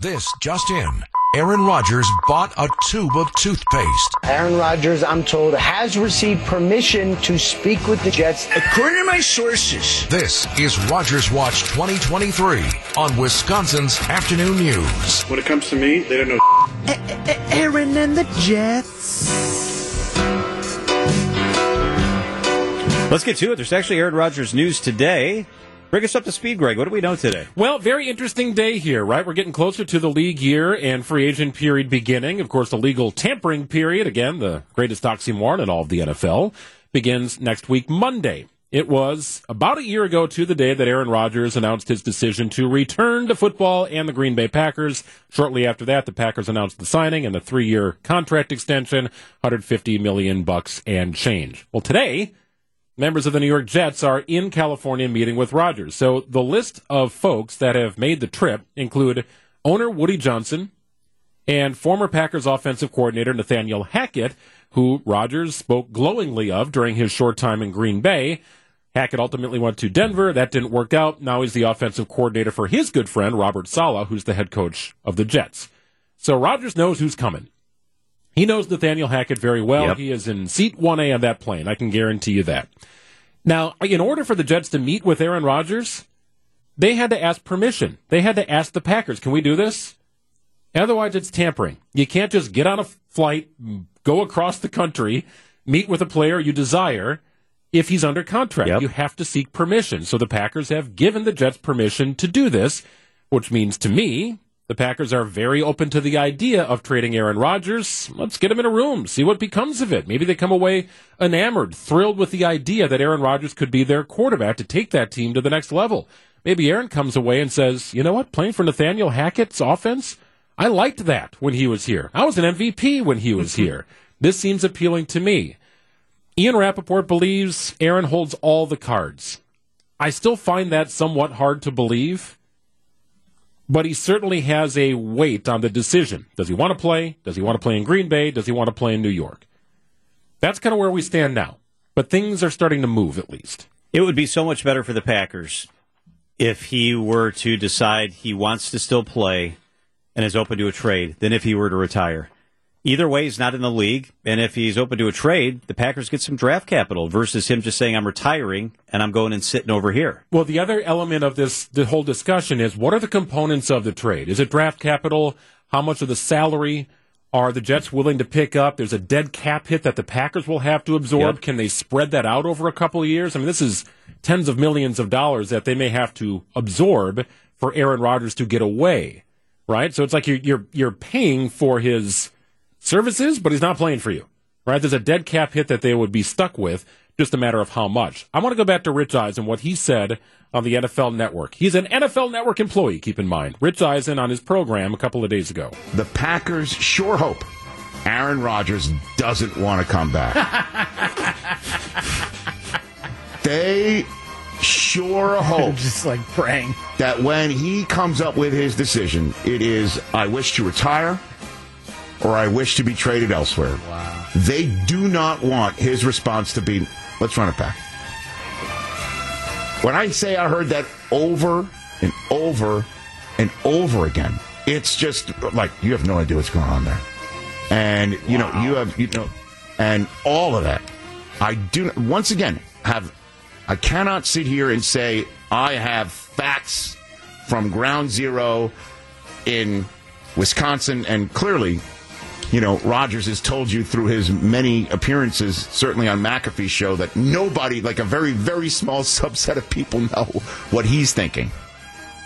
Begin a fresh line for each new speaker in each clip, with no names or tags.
This just in. Aaron Rodgers bought a tube of toothpaste.
Aaron Rodgers, I'm told, has received permission to speak with the Jets.
According to my sources.
This is Rodgers Watch 2023 on Wisconsin's Afternoon News.
When it comes to me, they don't know.
Aaron and the Jets.
Let's get to it. There's actually Aaron Rodgers news today. Bring us up to speed, Greg. What do we know today?
Well, very interesting day here, right? We're getting closer to the league year and free agent period beginning. Of course, the legal tampering period, again, the greatest oxymoron in all of the NFL, begins next week, Monday. It was about a year ago to the day that Aaron Rodgers announced his decision to return to football and the Green Bay Packers. Shortly after that, the Packers announced the signing and the three-year contract extension, 150 million bucks and change. Well, today, members of the New York Jets are in California meeting with Rodgers. So the list of folks that have made the trip include owner Woody Johnson and former Packers offensive coordinator Nathaniel Hackett, who Rodgers spoke glowingly of during his short time in Green Bay. Hackett ultimately went to Denver. That didn't work out. Now he's the offensive coordinator for his good friend, Robert Saleh, who's the head coach of the Jets. So Rodgers knows who's coming. He knows Nathaniel Hackett very well.
Yep.
He is in seat 1A on that plane. I can guarantee you that. Now, in order for the Jets to meet with Aaron Rodgers, they had to ask permission. They had to ask the Packers, can we do this? Otherwise, it's tampering. You can't just get on a flight, go across the country, meet with a player you desire if he's under contract.
Yep.
You have to seek permission. So the Packers have given the Jets permission to do this, which means to me, the Packers are very open to the idea of trading Aaron Rodgers. Let's get him in a room, see what becomes of it. Maybe they come away enamored, thrilled with the idea that Aaron Rodgers could be their quarterback to take that team to the next level. Maybe Aaron comes away and says, you know what, playing for Nathaniel Hackett's offense, I liked that when he was here. I was an MVP when he was here. This seems appealing to me. Ian Rapoport believes Aaron holds all the cards. I still find that somewhat hard to believe but he certainly has a weight on the decision. Does he want to play? Does he want to play in Green Bay? Does he want to play in New York? That's kind of where we stand now. But things are starting to move at least.
It would be so much better for the Packers if he were to decide he wants to still play and is open to a trade than if he were to retire. Either way, he's not in the league, and if he's open to a trade, the Packers get some draft capital versus him just saying, I'm retiring and I'm going and sitting over here.
Well, the other element of this the whole discussion is what are the components of the trade? Is it draft capital? How much of the salary are the Jets willing to pick up? There's a dead cap hit that the Packers will have to absorb.
Yep.
Can they spread that out over a couple of years? I mean, this is tens of millions of dollars that they may have to absorb for Aaron Rodgers to get away, right? So it's like you're you're you're paying for his services, but he's not playing for you, right? There's a dead cap hit that they would be stuck with, just a matter of how much. I want to go back to Rich Eisen, what he said on the NFL Network. He's an NFL Network employee, keep in mind. Rich Eisen on his program a couple of days ago.
The Packers sure hope Aaron Rodgers doesn't want to come back. they sure hope
Just like praying.
that when he comes up with his decision, it is I wish to retire or I wish to be traded elsewhere. Wow. They do not want his response to be, let's run it back. When I say I heard that over and over and over again, it's just like you have no idea what's going on there. And you know, you have you know and all of that. I do once again have I cannot sit here and say I have facts from ground zero in Wisconsin and clearly you know, Rodgers has told you through his many appearances, certainly on McAfee's show, that nobody, like a very, very small subset of people, know what he's thinking.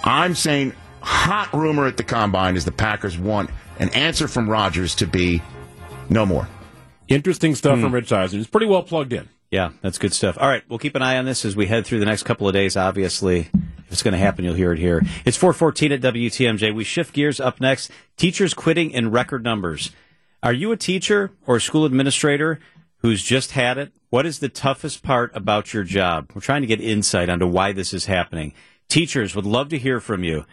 I'm saying hot rumor at the combine is the Packers want an answer from Rodgers to be no more.
Interesting stuff from hmm. Rich Eisen. He's pretty well plugged in.
Yeah, that's good stuff. All right, we'll keep an eye on this as we head through the next couple of days. Obviously, if it's going to happen, you'll hear it here. It's 414 at WTMJ. We shift gears up next. Teachers quitting in record numbers. Are you a teacher or a school administrator who's just had it? What is the toughest part about your job? We're trying to get insight onto why this is happening. Teachers would love to hear from you.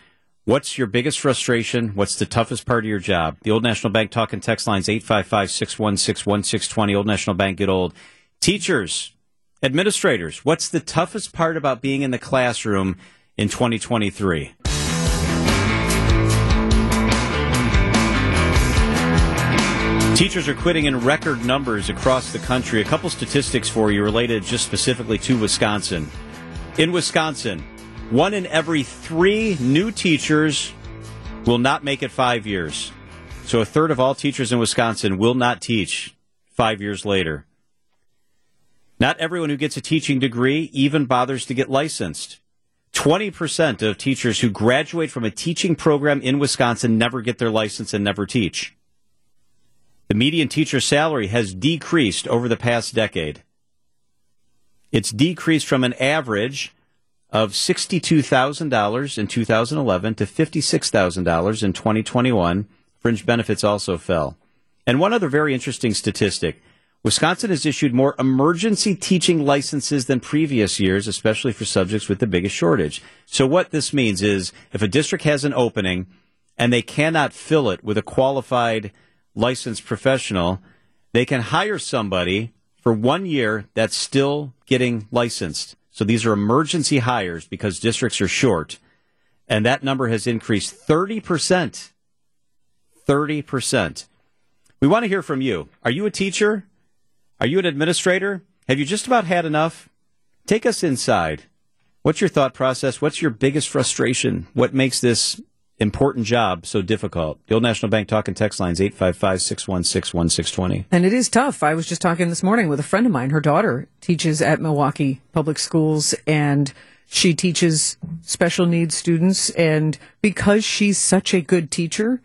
What's your biggest frustration? What's the toughest part of your job? The Old National Bank talk and text lines 855 616 1620. Old National Bank, get old. Teachers, administrators, what's the toughest part about being in the classroom in 2023? Teachers are quitting in record numbers across the country. A couple statistics for you related just specifically to Wisconsin. In Wisconsin, one in every three new teachers will not make it five years. So a third of all teachers in Wisconsin will not teach five years later. Not everyone who gets a teaching degree even bothers to get licensed. 20% of teachers who graduate from a teaching program in Wisconsin never get their license and never teach. The median teacher salary has decreased over the past decade. It's decreased from an average of $62,000 in 2011 to $56,000 in 2021. Fringe benefits also fell. And one other very interesting statistic Wisconsin has issued more emergency teaching licenses than previous years, especially for subjects with the biggest shortage. So, what this means is if a district has an opening and they cannot fill it with a qualified licensed professional, they can hire somebody for one year that's still getting licensed. So, these are emergency hires because districts are short. And that number has increased 30%. 30%. We want to hear from you. Are you a teacher? Are you an administrator? Have you just about had enough? Take us inside. What's your thought process? What's your biggest frustration? What makes this important job so difficult? The Old National Bank talk and text lines 855 616 1620.
And it is tough. I was just talking this morning with a friend of mine. Her daughter teaches at Milwaukee Public Schools and she teaches special needs students. And because she's such a good teacher,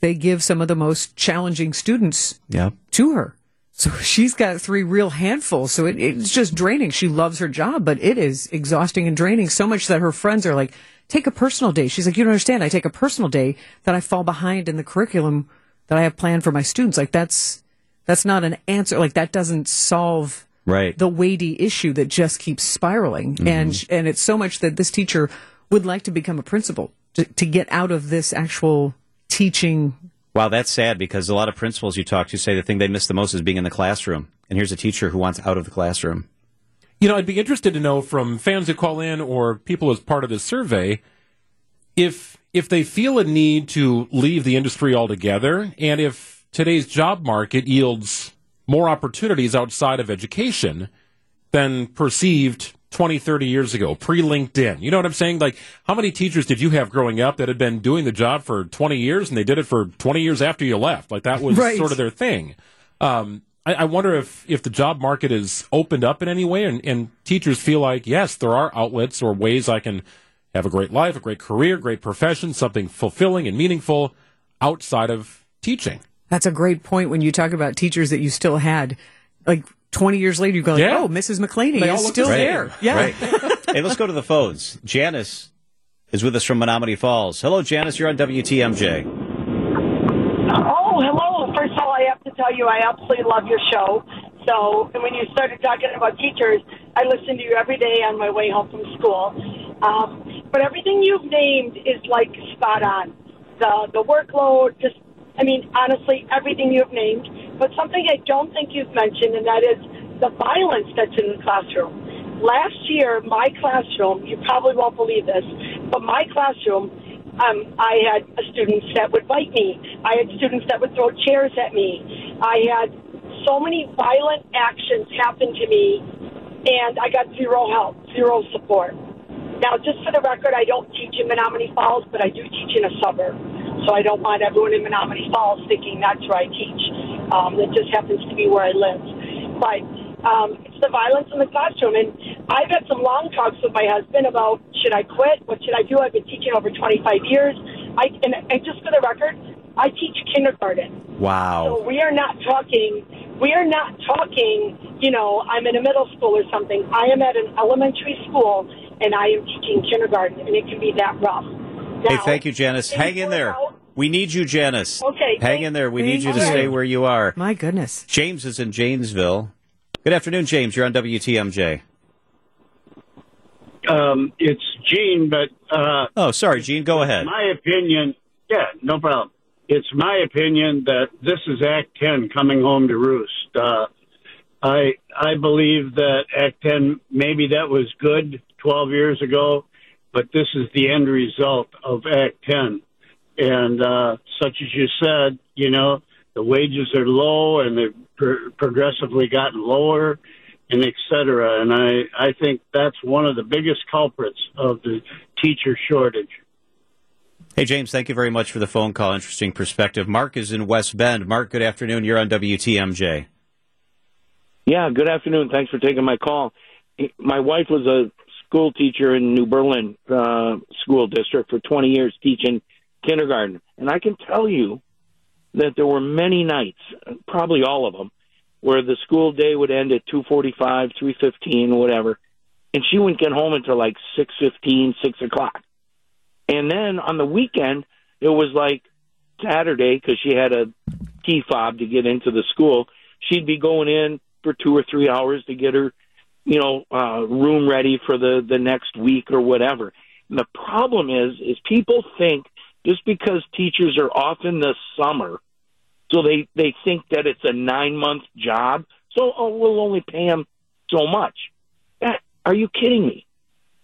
they give some of the most challenging students
yeah.
to her. So she's got three real handfuls. So it, it's just draining. She loves her job, but it is exhausting and draining so much that her friends are like, take a personal day. She's like, you don't understand. I take a personal day that I fall behind in the curriculum that I have planned for my students. Like that's, that's not an answer. Like that doesn't solve
right.
the weighty issue that just keeps spiraling. Mm-hmm. And, and it's so much that this teacher would like to become a principal to, to get out of this actual teaching
Wow, that's sad because a lot of principals you talk to say the thing they miss the most is being in the classroom. And here's a teacher who wants out of the classroom.
You know, I'd be interested to know from fans who call in or people as part of this survey if if they feel a need to leave the industry altogether and if today's job market yields more opportunities outside of education than perceived 20, 30 years ago, pre LinkedIn. You know what I'm saying? Like, how many teachers did you have growing up that had been doing the job for 20 years and they did it for 20 years after you left? Like, that was right. sort of their thing. Um, I, I, wonder if, if the job market is opened up in any way and, and teachers feel like, yes, there are outlets or ways I can have a great life, a great career, great profession, something fulfilling and meaningful outside of teaching.
That's a great point when you talk about teachers that you still had. Like 20 years later, you go, like, yeah. oh, Mrs. McClaney they is still there. Yeah.
Right. hey, let's go to the phones. Janice is with us from Menomonee Falls. Hello, Janice. You're on WTMJ.
Oh, hello. First of all, I have to tell you, I absolutely love your show. So, and when you started talking about teachers, I listen to you every day on my way home from school. Um, but everything you've named is like spot on. The the workload, just I mean, honestly, everything you've named. But something I don't think you've mentioned, and that is the violence that's in the classroom. Last year, my classroom, you probably won't believe this, but my classroom, um, I had students that would bite me. I had students that would throw chairs at me. I had so many violent actions happen to me, and I got zero help, zero support. Now, just for the record, I don't teach in Menomonee Falls, but I do teach in a suburb. So I don't want everyone in Menomonee Falls thinking that's where I teach. Um, it just happens to be where I live. But um, it's the violence in the classroom. And I've had some long talks with my husband about should I quit? What should I do? I've been teaching over 25 years. I, and, and just for the record, I teach kindergarten.
Wow.
So we are not talking, we are not talking, you know, I'm in a middle school or something. I am at an elementary school and I am teaching kindergarten, and it can be that rough.
Now, hey, thank you, Janice. Hang in there. Out, we need you, Janice.
Okay.
Hang in there. We need you to stay where you are.
My goodness.
James is in Janesville. Good afternoon, James. You're on WTMJ.
Um, it's Gene, but. Uh,
oh, sorry, Gene. Go ahead.
My opinion. Yeah, no problem. It's my opinion that this is Act 10 coming home to roost. Uh, I I believe that Act 10 maybe that was good 12 years ago, but this is the end result of Act 10. And uh, such as you said, you know, the wages are low and they've pro- progressively gotten lower and et cetera. And I, I think that's one of the biggest culprits of the teacher shortage.
Hey, James, thank you very much for the phone call. Interesting perspective. Mark is in West Bend. Mark, good afternoon. You're on WTMJ.
Yeah, good afternoon. Thanks for taking my call. My wife was a school teacher in New Berlin uh, School District for 20 years teaching kindergarten. And I can tell you that there were many nights, probably all of them, where the school day would end at 2.45, 3.15, whatever. And she wouldn't get home until like 6.15, 6 o'clock. And then on the weekend, it was like Saturday because she had a key fob to get into the school. She'd be going in for two or three hours to get her, you know, uh, room ready for the the next week or whatever. And the problem is, is people think just because teachers are off in the summer, so they they think that it's a nine month job. So oh, we'll only pay them so much. That, are you kidding me?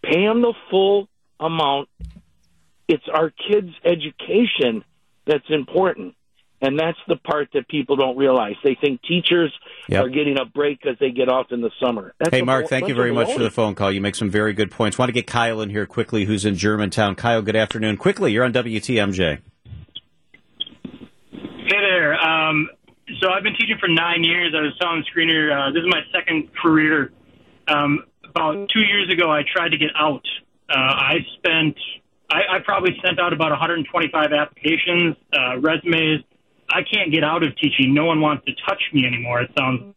Pay them the full amount it's our kids' education that's important. And that's the part that people don't realize. They think teachers
Yep.
are getting a break because they get off in the summer. That's
hey, Mark, thank you very much for the phone call. You make some very good points. Want to get Kyle in here quickly, who's in Germantown. Kyle, good afternoon. Quickly, you're on WTMJ.
Hey there. Um, so I've been teaching for nine years. I was sound screener. Uh, this is my second career. Um, about two years ago, I tried to get out. Uh, I spent, I, I probably sent out about 125 applications, uh, resumes. I can't get out of teaching. No one wants to touch me anymore. It sounds.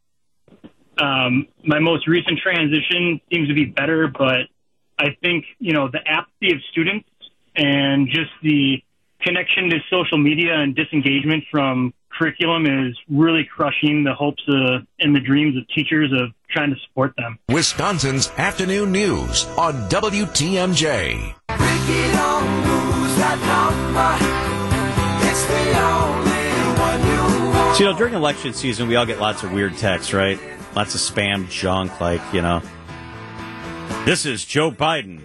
Um, my most recent transition seems to be better, but I think you know the apathy of students and just the connection to social media and disengagement from curriculum is really crushing the hopes uh, and the dreams of teachers of trying to support them.
Wisconsin's afternoon news on WTMJ.
So, you know, during election season, we all get lots of weird texts, right? Lots of spam junk, like, you know, this is Joe Biden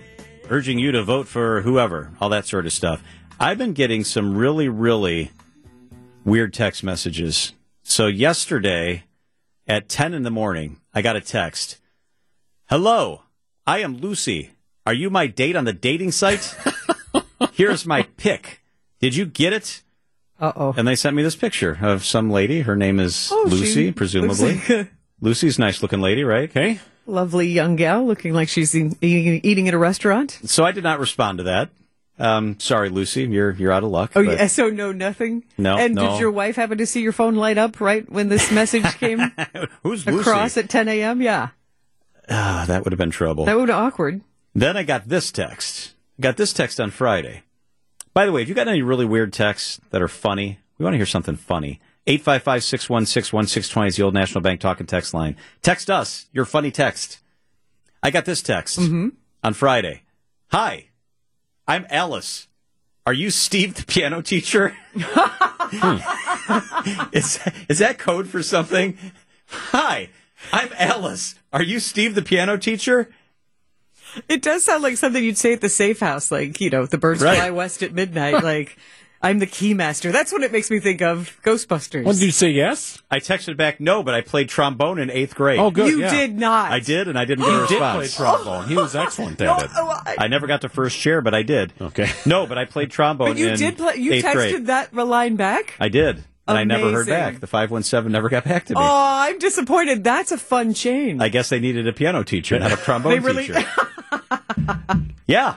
urging you to vote for whoever, all that sort of stuff. I've been getting some really, really weird text messages. So, yesterday at 10 in the morning, I got a text Hello, I am Lucy. Are you my date on the dating site? Here's my pic. Did you get it?
Uh oh.
And they sent me this picture of some lady. Her name is
Oh,
Lucy, presumably.
like
Lucy's a nice looking lady, right? Okay.
Lovely young gal looking like she's eating, eating at a restaurant.
So I did not respond to that. Um, sorry, Lucy, you're you're out of luck.
Oh, yeah. So, no, nothing?
No,
And
no.
did your wife happen to see your phone light up right when this message came
Who's Lucy?
across at 10 a.m.? Yeah.
Ah, that would have been trouble.
That would be awkward.
Then I got this text. Got this text on Friday. By the way, if you got any really weird texts that are funny, we want to hear something funny. 855 616 1620 is the old National Bank talk and text line. Text us your funny text. I got this text on Friday. Hi, I'm Alice. Are you Steve the piano teacher? Hmm. is, is that code for something? Hi, I'm Alice. Are you Steve the piano teacher?
It does sound like something you'd say at the safe house, like, you know, the birds
Right.
fly west at midnight. like, I'm the keymaster. That's what it makes me think of Ghostbusters.
What did you say? Yes.
I texted back no, but I played trombone in eighth grade.
Oh, good.
you
yeah.
did not.
I did, and I didn't get a
He did play
response.
trombone. He was excellent at it.
I-
I never got the first chair, but I did.
Okay.
No, but I played trombone
but you
in
did play, you
eighth
texted
grade.
that line back?
I did, and I never heard back. The five one seven never got back to me.
Oh, I'm disappointed. That's a fun change.
I guess they needed a piano teacher, not a trombone
They really-
teacher. yeah.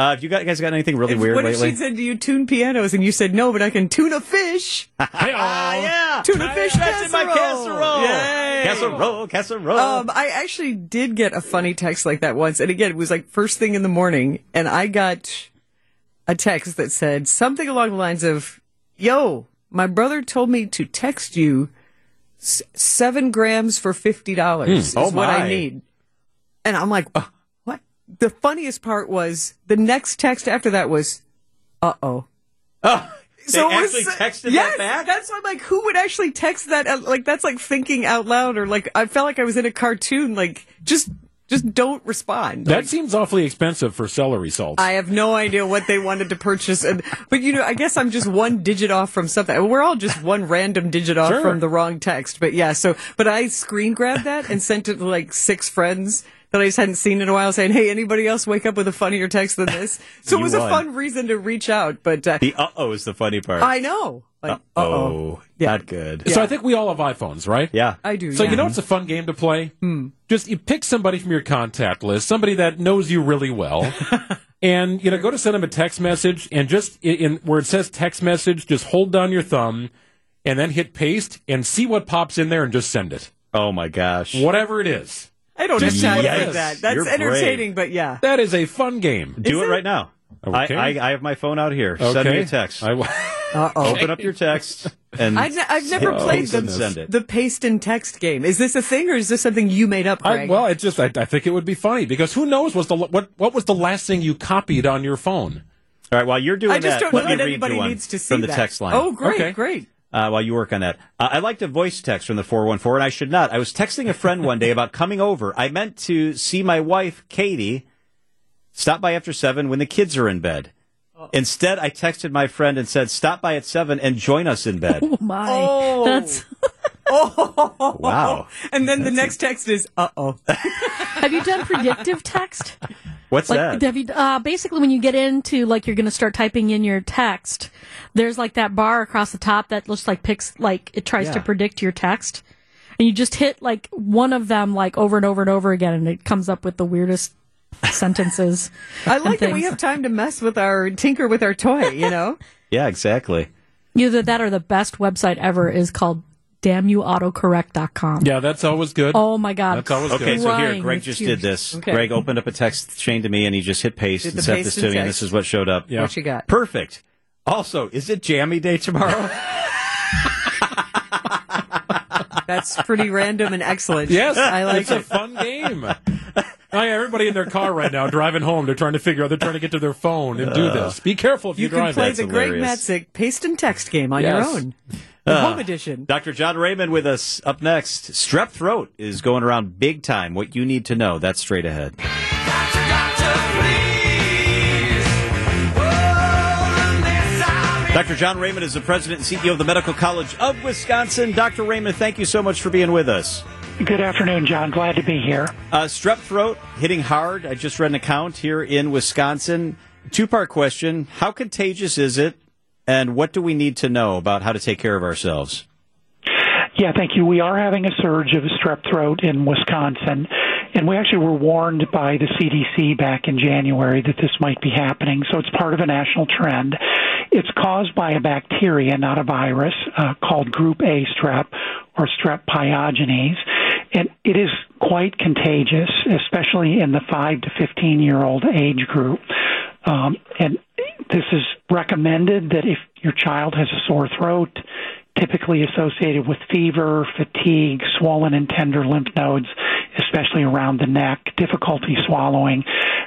Uh, have you guys got anything really weird
what
lately?
if she said to you, tune pianos, and you said, no, but I can tune a fish?
ah, yeah.
Tuna fish
That's in my casserole.
Yay.
Casserole, casserole.
Um, I actually did get a funny text like that once. And again, it was like first thing in the morning. And I got a text that said something along the lines of, Yo, my brother told me to text you s- seven grams for $50 is
Oh,
what. I need. And I'm like, what? The funniest part was the next text after that was, uh oh.
oh, they
it was-
actually texted
yes,
that back?
That's why I'm like, who would actually text that? Like, that's like thinking out loud, or like, I felt like I was in a cartoon. Like, just Just don't respond.
That seems awfully expensive for celery salt.
I have no idea what they wanted to purchase, and, but you know, I guess I'm just one digit off from something. We're all just one random digit off
Sure.
from the wrong text. But yeah, so but I screen grabbed that and sent it to like six friends that I just hadn't seen in a while, saying, "Hey, anybody else wake up with a funnier text than this?" So it was a fun reason to reach out. But uh,
The uh oh is the funny part.
I know, like,
oh, not good.
So I think we all have iPhones, right?
Yeah.
I do.
So
yeah.
you know it's a fun game to play?
Hmm.
Just you pick somebody from your contact list, somebody that knows you really well, and you know go to send them a text message, and just in, in where it says text message, just hold down your thumb, and then hit paste, and see what pops in there, and just send it.
Oh my gosh.
Whatever it is,
I don't have
Just
time
yikes.
for that. That's
You're brave.
but yeah.
that is a fun game.
Do it
it?
right now.
Okay.
I, I, I have my phone out here. Send me a text.
I,
oh.
Open up your text and
I've, ne- I've never
hit
played
paste
the,
send it.
the paste and text game. Is this a thing or is this something you made up,
I, well, it's just I, I think it would be funny because who knows what's the what what was the last thing you copied on your phone?
All right, while you're doing
I just
that,
don't
let
know
me
that anybody needs to see
from the
that.
text line.
Oh, great,
Okay.
great.
Uh, while you work on that. Uh, I like to voice text from the 414, and I should not. I was texting a friend one day about coming over. I meant to see my wife, Katie, stop by after 7 when the kids are in bed. Instead, I texted my friend and said, stop by at 7 and join us in bed.
Oh my.
Oh.
That's
Wow.
And then the next text is, uh oh.
Have you done predictive text?
What's
Like,
that?
have you, uh, basically, when you get into like you're going to start typing in your text, there's like that bar across the top that looks like picks like it tries to predict your text, and you just hit like one of them like over and over and over again, and it comes up with the weirdest sentences.
I like that we have time to mess with our tinker with our toy, you know?
yeah, exactly.
Either that or the best website ever is called damnyouautocorrect.com.
Yeah, that's always good.
Oh my god.
That's always
Okay,
good.
Okay, so here, Greg just did this.
Okay.
Greg opened up a text chain to me, and he just hit paste
Did
and sent
paste
this to me, and this is what showed up.
Yeah.
What you got?
Perfect. Also, is it jammy day tomorrow?
That's pretty random and excellent.
Yes,
I like
it's a fun game. Oh, yeah, everybody in their car right now driving home, they're trying to figure out, they're trying to get to their phone and do this. Be careful if you,
You can play
That's
the Greg
hilarious.
Matzek paste and text game on
Yes.
your own. The home edition.
Dr. John Raymond with us up next. Strep throat is going around big time. What you need to know. That's straight ahead. Dr. John Raymond is the president and CEO of the Medical College of Wisconsin. Dr. Raymond, thank you so much for being with us.
Good afternoon, John. Glad to be here.
Uh, strep throat hitting hard. I just read an account here in Wisconsin. Two part question How contagious is it? And what do we need to know about how to take care of ourselves?
Yeah, thank you. We are having a surge of strep throat in Wisconsin, and we actually were warned by the CDC back in January that this might be happening, so it's part of a national trend. It's caused by a bacteria, not a virus, uh, called Group A strep or strep pyogenes, and it is quite contagious, especially in the 5 to 15 year old age group. Um, and this is recommended that if your child has a sore throat, typically associated with fever, fatigue, swollen and tender lymph nodes, especially around the neck, difficulty swallowing,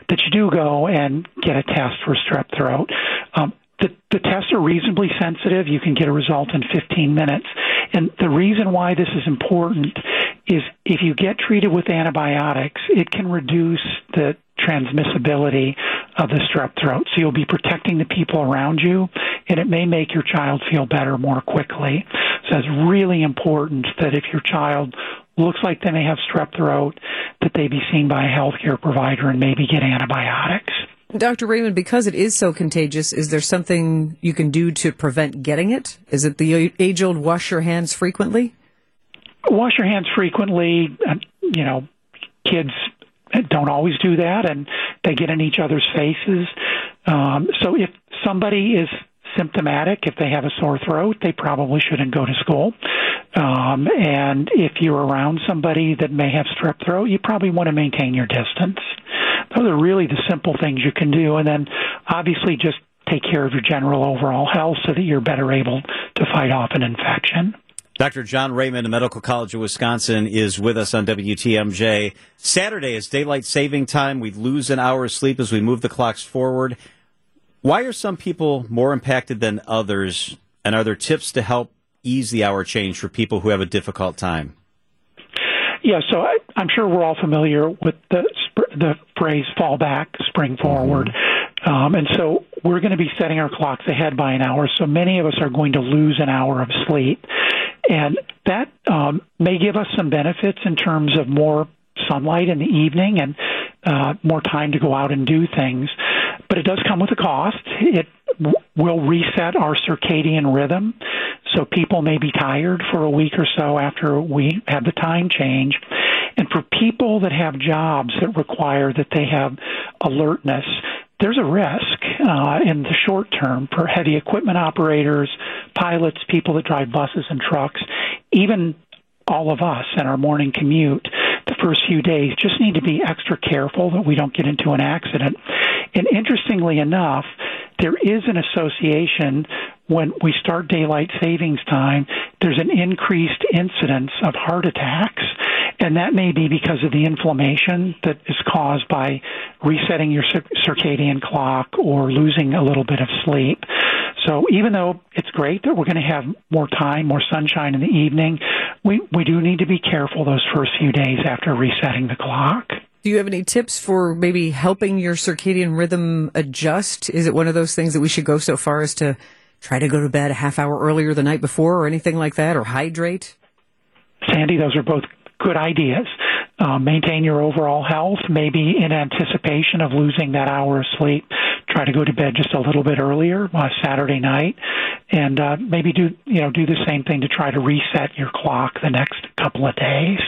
that you do go and get a test for strep throat. Um, the, the tests are reasonably sensitive. You can get a result in 15 minutes. And the reason why this is important is if you get treated with antibiotics, it can reduce the transmissibility of the strep throat. So you'll be protecting the people around you, and it may make your child feel better more quickly. So it's really important that if your child looks like they may have strep throat, that they be seen by a healthcare provider and maybe get antibiotics.
Dr. Raymond, because it is so contagious, is there something you can do to prevent getting it? Is it the age old wash your hands frequently?
Wash your hands frequently. uh, You know, kids don't always do that, and they get in each other's faces. Um, so if somebody is symptomatic, if they have a sore throat, they probably shouldn't go to school. Um, and if you're around somebody that may have strep throat, you probably want to maintain your distance. Those are really the simple things you can do. And then obviously just take care of your general overall health so that you're better able to fight off an infection.
Dr. John Raymond, of Medical College of Wisconsin, is with us on WTMJ. Saturday is daylight saving time. We lose an hour of sleep as we move the clocks forward. Why are some people more impacted than others? And are there tips to help ease the hour change for people who have a difficult time?
Yeah, so I, I'm sure we're all familiar with the the phrase fall back, spring forward. Mm-hmm. Um, and so we're going to be setting our clocks ahead by an hour. So many of us are going to lose an hour of sleep. And that um, may give us some benefits in terms of more sunlight in the evening and uh, more time to go out and do things. But it does come with a cost. It w- will reset our circadian rhythm. So people may be tired for a week or so after we have the time change. And for people that have jobs that require that they have alertness, there's a risk uh, in the short term for heavy equipment operators, pilots, people that drive buses and trucks, even all of us in our morning commute the first few days just need to be extra careful that we don't get into an accident. And interestingly enough, there is an association when we start daylight savings time, there's an increased incidence of heart attacks. And that may be because of the inflammation that is caused by resetting your circadian clock or losing a little bit of sleep. So even though it's great that we're going to have more time, more sunshine in the evening, we, we do need to be careful those first few days after resetting the clock.
Do you have any tips for maybe helping your circadian rhythm adjust? Is it one of those things that we should go so far as to try to go to bed a half hour earlier the night before or anything like that or hydrate?
Sandy, those are both good ideas. Uh, maintain your overall health, maybe in anticipation of losing that hour of sleep. Try to go to bed just a little bit earlier uh, Saturday night, and uh, maybe do you know do the same thing to try to reset your clock the next couple of days.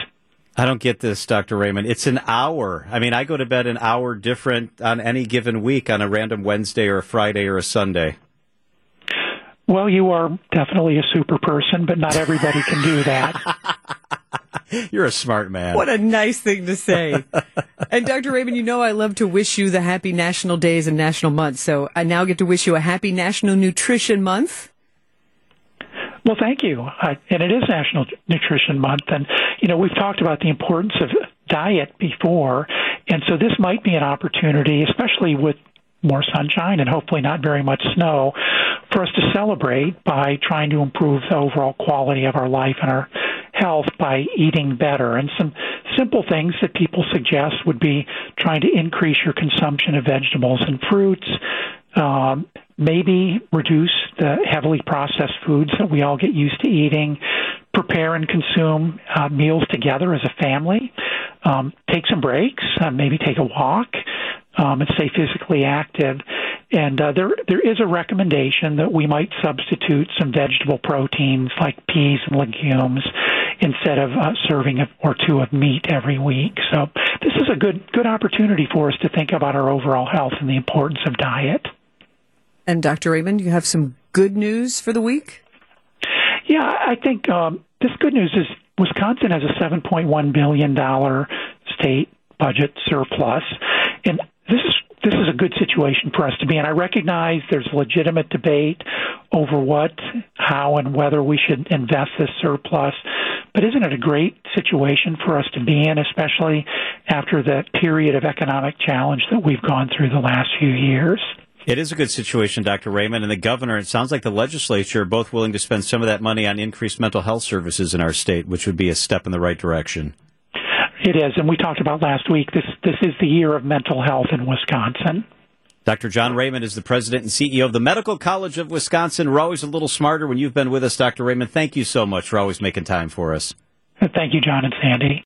I don't get this, Dr. Raymond. It's an hour. I mean, I go to bed an hour different on any given week on a random Wednesday or a Friday or a Sunday.
Well, you are definitely a super person, but not everybody can do that.
You're a smart man.
What a nice thing to say. and Dr. Raymond, you know I love to wish you the happy national days and national months. So I now get to wish you a happy National Nutrition Month.
Well, thank you. Uh, and it is National Nutrition Month. And, you know, we've talked about the importance of diet before. And so this might be an opportunity, especially with more sunshine and hopefully not very much snow, for us to celebrate by trying to improve the overall quality of our life and our health by eating better. And some simple things that people suggest would be trying to increase your consumption of vegetables and fruits, um, maybe reduce the heavily processed foods that we all get used to eating, prepare and consume uh, meals together as a family, um, take some breaks, uh, maybe take a walk, um, and stay physically active. And uh, there there is a recommendation that we might substitute some vegetable proteins like peas and legumes instead of uh, serving a, or two of meat every week. So this is a good good opportunity for us to think about our overall health and the importance of diet.
And Dr. Raymond, you have some good news for the week?
Yeah, I think um, this good news is Wisconsin has a $7.1 billion state budget surplus. And this is this is a good situation for us to be in. I recognize there's legitimate debate over what, how, and whether we should invest this surplus. But isn't it a great situation for us to be in, especially after the period of economic challenge that we've gone through the last few years?
It is a good situation, Dr. Raymond, and the governor. It sounds like the legislature are both willing to spend some of that money on increased mental health services in our state, which would be a step in the right direction.
It is, and we talked about last week. This this is the year of mental health in Wisconsin.
Dr. John Raymond is the president and CEO of the Medical College of Wisconsin. We're always a little smarter when you've been with us, Dr. Raymond. Thank you so much for always making time for us.
Thank you, John and Sandy.